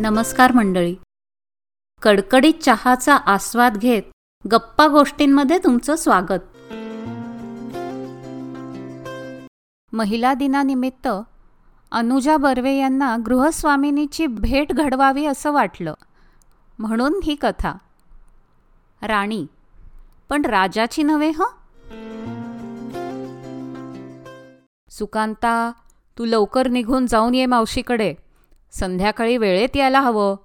नमस्कार मंडळी. कडकडीत चहाचा आस्वाद घेत गप्पा गोष्टींमध्ये तुमचं स्वागत. महिला दिनानिमित्त अनुजा बर्वे यांना गृहस्वामिनीची भेट घडवावी असं वाटलं. म्हणून ही कथा. राणी पण राजाची नव्हे ह? सुकांता तू लवकर निघून जाऊन ये मावशीकडे. संध्याकाळी वेळेत यायला हवं.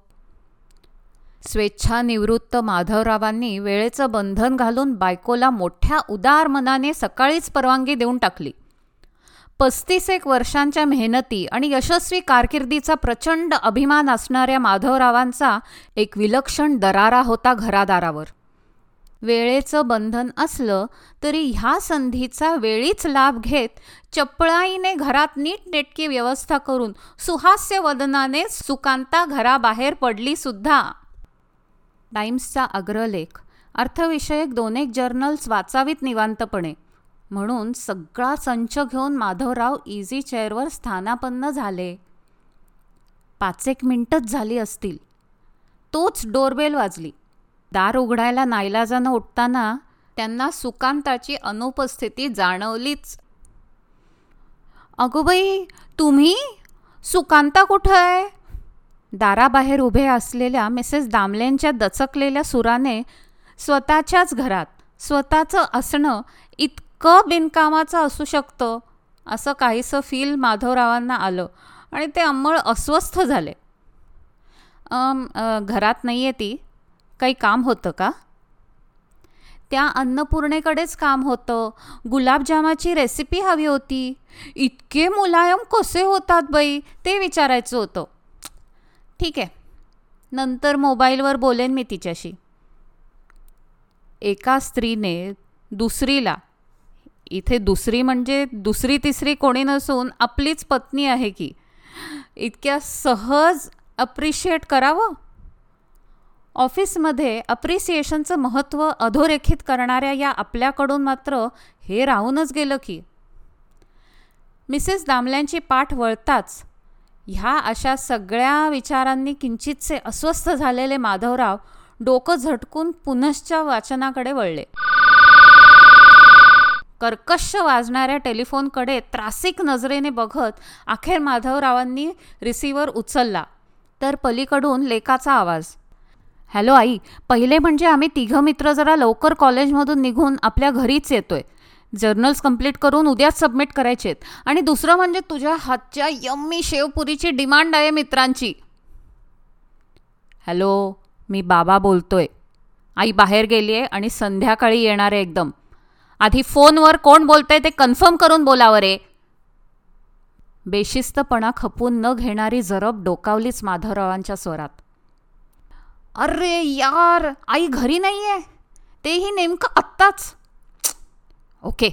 स्वेच्छानिवृत्त माधवरावांनी वेळेचं बंधन घालून बायकोला मोठ्या उदार मनाने सकाळीच परवानगी देऊन टाकली. पस्तीस एक वर्षांच्या मेहनती आणि यशस्वी कारकिर्दीचा प्रचंड अभिमान असणाऱ्या माधवरावांचा एक विलक्षण दरारा होता घरादारावर. वेळेचं बंधन असलं तरी ह्या संधीचा वेळीच लाभ घेत चपळाईने घरात नीटनेटकी व्यवस्था करून सुहास्य वदनाने सुकांता घराबाहेर पडली सुद्धा. टाइम्सचा अग्रलेख अर्थविषयक दोन एक जर्नल्स वाचावीत निवांतपणे. म्हणून सगळा संच घेऊन माधवराव इझी चेअरवर स्थानापन्न झाले. पाच एक मिनटंच झाली असतील. तोच डोरबेल वाजली. दार उघडायला नाईलाजानं उठताना त्यांना सुकांताची अनुपस्थिती जाणवलीच. अगोबाई तुम्ही? सुकांता कुठं आहे? दाराबाहेर उभे असलेल्या मिसेस दामलेंच्या दचकलेल्या सुराने स्वतःच्याच घरात स्वतःचं असणं इतकं बिनकामाचं असू शकतं असं काहीसं फील माधवरावांना आलं आणि ते अंमळ अस्वस्थ झाले. घरात नाही आहे ती. काही काम होतं का? त्या अन्नपूर्णेकडेच काम होतं. गुलाबजामाची रेसिपी हवी होती. इतके मुलायम कसे होतात बाई? ते विचारायचं होतं. ठीक आहे. नंतर मोबाईलवर बोलेन मी तिच्याशी. एका स्त्रीने दुसरीला इथे दुसरी म्हणजे दुसरी तिसरी कोणी नसून आपलीच पत्नी आहे की इतक्या सहज अप्रिशिएट करावं? ऑफिसमध्ये अप्रिसिएशनचं महत्त्व अधोरेखित करणाऱ्या या आपल्याकडून मात्र हे राहूनच गेलं की. मिसेस दामल्यांची पाठ वळताच ह्या अशा सगळ्या विचारांनी किंचितसे अस्वस्थ झालेले माधवराव डोकं झटकून पुनश्च्या वाचनाकडे वळले. कर्कश वाजणाऱ्या टेलिफोनकडे त्रासिक नजरेने बघत अखेर माधवरावांनी रिसिव्हर उचलला. तर पलीकडून लेकाचा आवाज. हॅलो आई पहिले म्हणजे आम्ही तिघं मित्र जरा लवकर कॉलेजमधून निघून आपल्या घरीच येतोय. जर्नल्स कंप्लीट करून उद्याच सबमिट करायचे आहेत. आणि दुसरं म्हणजे तुझ्या हातच्या यम्मी शेवपुरीची डिमांड आहे मित्रांची. हॅलो मी बाबा बोलतोय. आई बाहेर गेली आहे आणि संध्याकाळी येणार आहे एकदम. आधी फोनवर कोण बोलतंय ते कन्फर्म करून बोलावं रे बेशिस्तपणा खपून न घेणारी जरब डोकावलीच माधवरावांच्या स्वरात. अरे यार आई घरी नाही आहे तेही नेमकं आत्ताच. ओके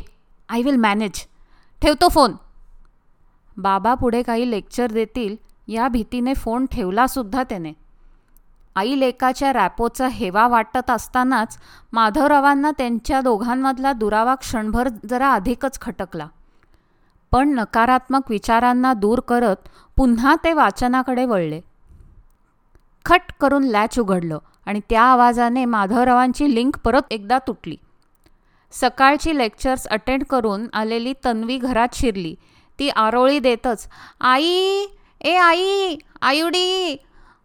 आय विल मॅनेज ठेवतो फोन बाबा पुढे काही लेक्चर देतील या भीतीने फोन ठेवलासुद्धा त्याने. आई लेकाच्या रॅपोचा हेवा वाटत असतानाच माधवरावांना त्यांच्या दोघांमधला दुरावा क्षणभर जरा अधिकच खटकला. पण नकारात्मक विचारांना दूर करत पुन्हा ते वाचनाकडे वळले. खट करून लॅच उघडलं आणि त्या आवाजाने माधवरावांची लिंक परत एकदा तुटली. सकाळची लेक्चर्स अटेंड करून आलेली तन्वी घरात शिरली. ती आरोळी देतच आई ए आई आयुडी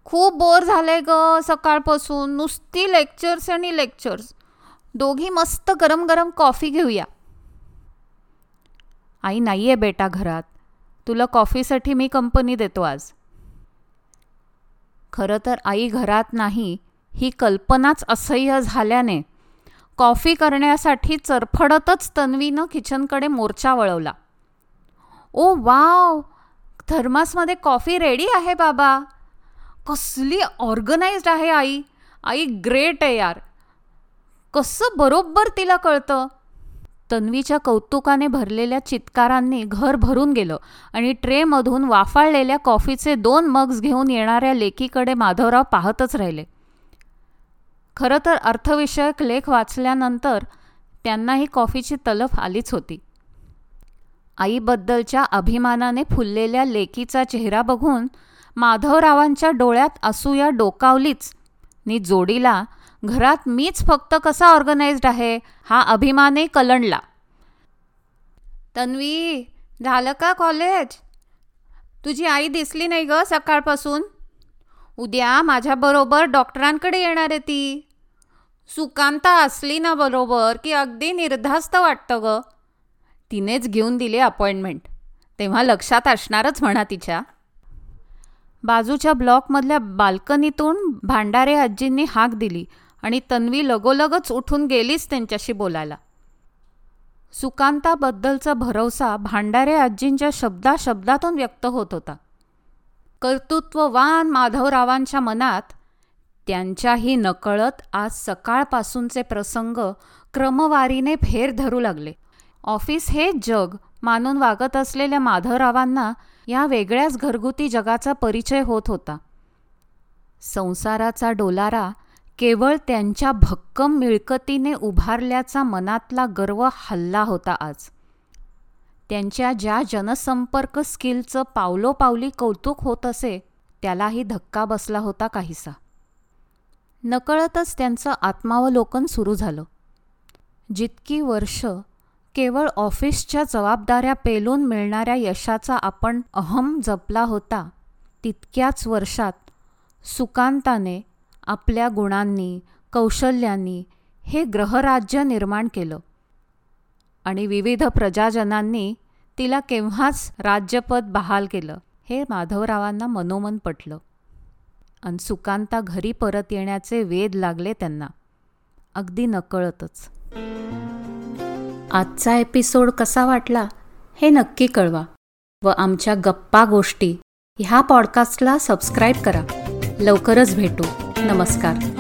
खूप बोर झाले ग सकाळपासून नुसती लेक्चर्स आणि लेक्चर्स. दोघी मस्त गरम गरम कॉफी घेऊया. आई नाही आहे बेटा घरात. तुला कॉफीसाठी मी कंपनी देतो आज. खरं तर आई घरात नाही ही कल्पनाच असह्य झाल्याने. कॉफी करण्यासाठी चरफडतच तन्वीनं किचनकडे मोर्चा वळवला. Oh wow! थर्मासमध्ये कॉफी रेडी आहे बाबा. कसली ऑर्गनाइज्ड आहे आई. आई ग्रेट आहे यार. कसं बरोबर तिला कळतं. तन्वीच्या कौतुकाने भरलेल्या चित्कारांनी घर भरून गेलं आणि ट्रेमधून वाफाळलेल्या कॉफीचे दोन मग्स घेऊन येणाऱ्या लेकीकडे माधवराव पाहतच राहिले. खरं तर अर्थविषयक लेख वाचल्यानंतर त्यांनाही कॉफीची तलफ आलीच होती. आईबद्दलच्या अभिमानाने फुललेल्या लेकीचा चेहरा बघून माधवरावांच्या डोळ्यात असूया डोकावलीच. नि जोडीला घरात मीच फक्त कसा ऑर्गनाइज्ड आहे हा अभिमाने कलंडला. तन्वी झालं का कॉलेज? तुझी आई दिसली नाही ग सकाळपासून. उद्या माझ्याबरोबर डॉक्टरांकडे येणार आहे ती. सुकांता असली ना बरोबर की अगदी निर्धास्त वाटतं ग. तिनेच घेऊन दिली अपॉइंटमेंट. तेव्हा लक्षात असणारच म्हणा तिच्या. बाजूच्या ब्लॉकमधल्या बाल्कनीतून भांडारे आजींनी हाक दिली. आणि तन्वी लगोलगच उठून गेलीच त्यांच्याशी बोलायला. सुकांताबद्दलचा भरवसा भांडारे आजींच्या शब्दाशब्दातून व्यक्त होत होता. कर्तृत्ववान माधवरावांच्या मनात त्यांच्याही नकळत आज सकाळपासूनचे प्रसंग क्रमवारीने फेर धरू लागले. ऑफिस हे जग मानून वागत असलेल्या माधवरावांना या वेगळ्याच घरगुती जगाचा परिचय होत होता. संसाराचा डोलारा केवळ त्यांच्या भक्कम मिळकतीने उभारल्याचा मनातला गर्व हल्ला होता आज. त्यांच्या ज्या जनसंपर्क स्किलचं पावलोपावली कौतुक होत असे त्यालाही धक्का बसला होता काहीसा. नकळतच त्यांचं आत्मावलोकन सुरू झालं. जितकी वर्ष केवळ ऑफिसच्या जबाबदाऱ्या पेलून मिळणाऱ्या यशाचा आपण अहम जपला होता तितक्याच वर्षात सुकांताने आपल्या गुणांनी कौशल्यांनी हे ग्रहराज्य निर्माण केलं. आणि विविध प्रजाजनांनी तिला केव्हाच राज्यपद बहाल केलं हे माधवरावांना मनोमन पटलं. आणि सुकांता घरी परत येण्याचे वेद लागले त्यांना. अगदी नकळतच. आजचा एपिसोड कसा वाटला हे नक्की कळवा. व आमच्या गप्पा गोष्टी ह्या पॉडकास्टला सबस्क्राईब करा. लवकरच भेटू. नमस्कार.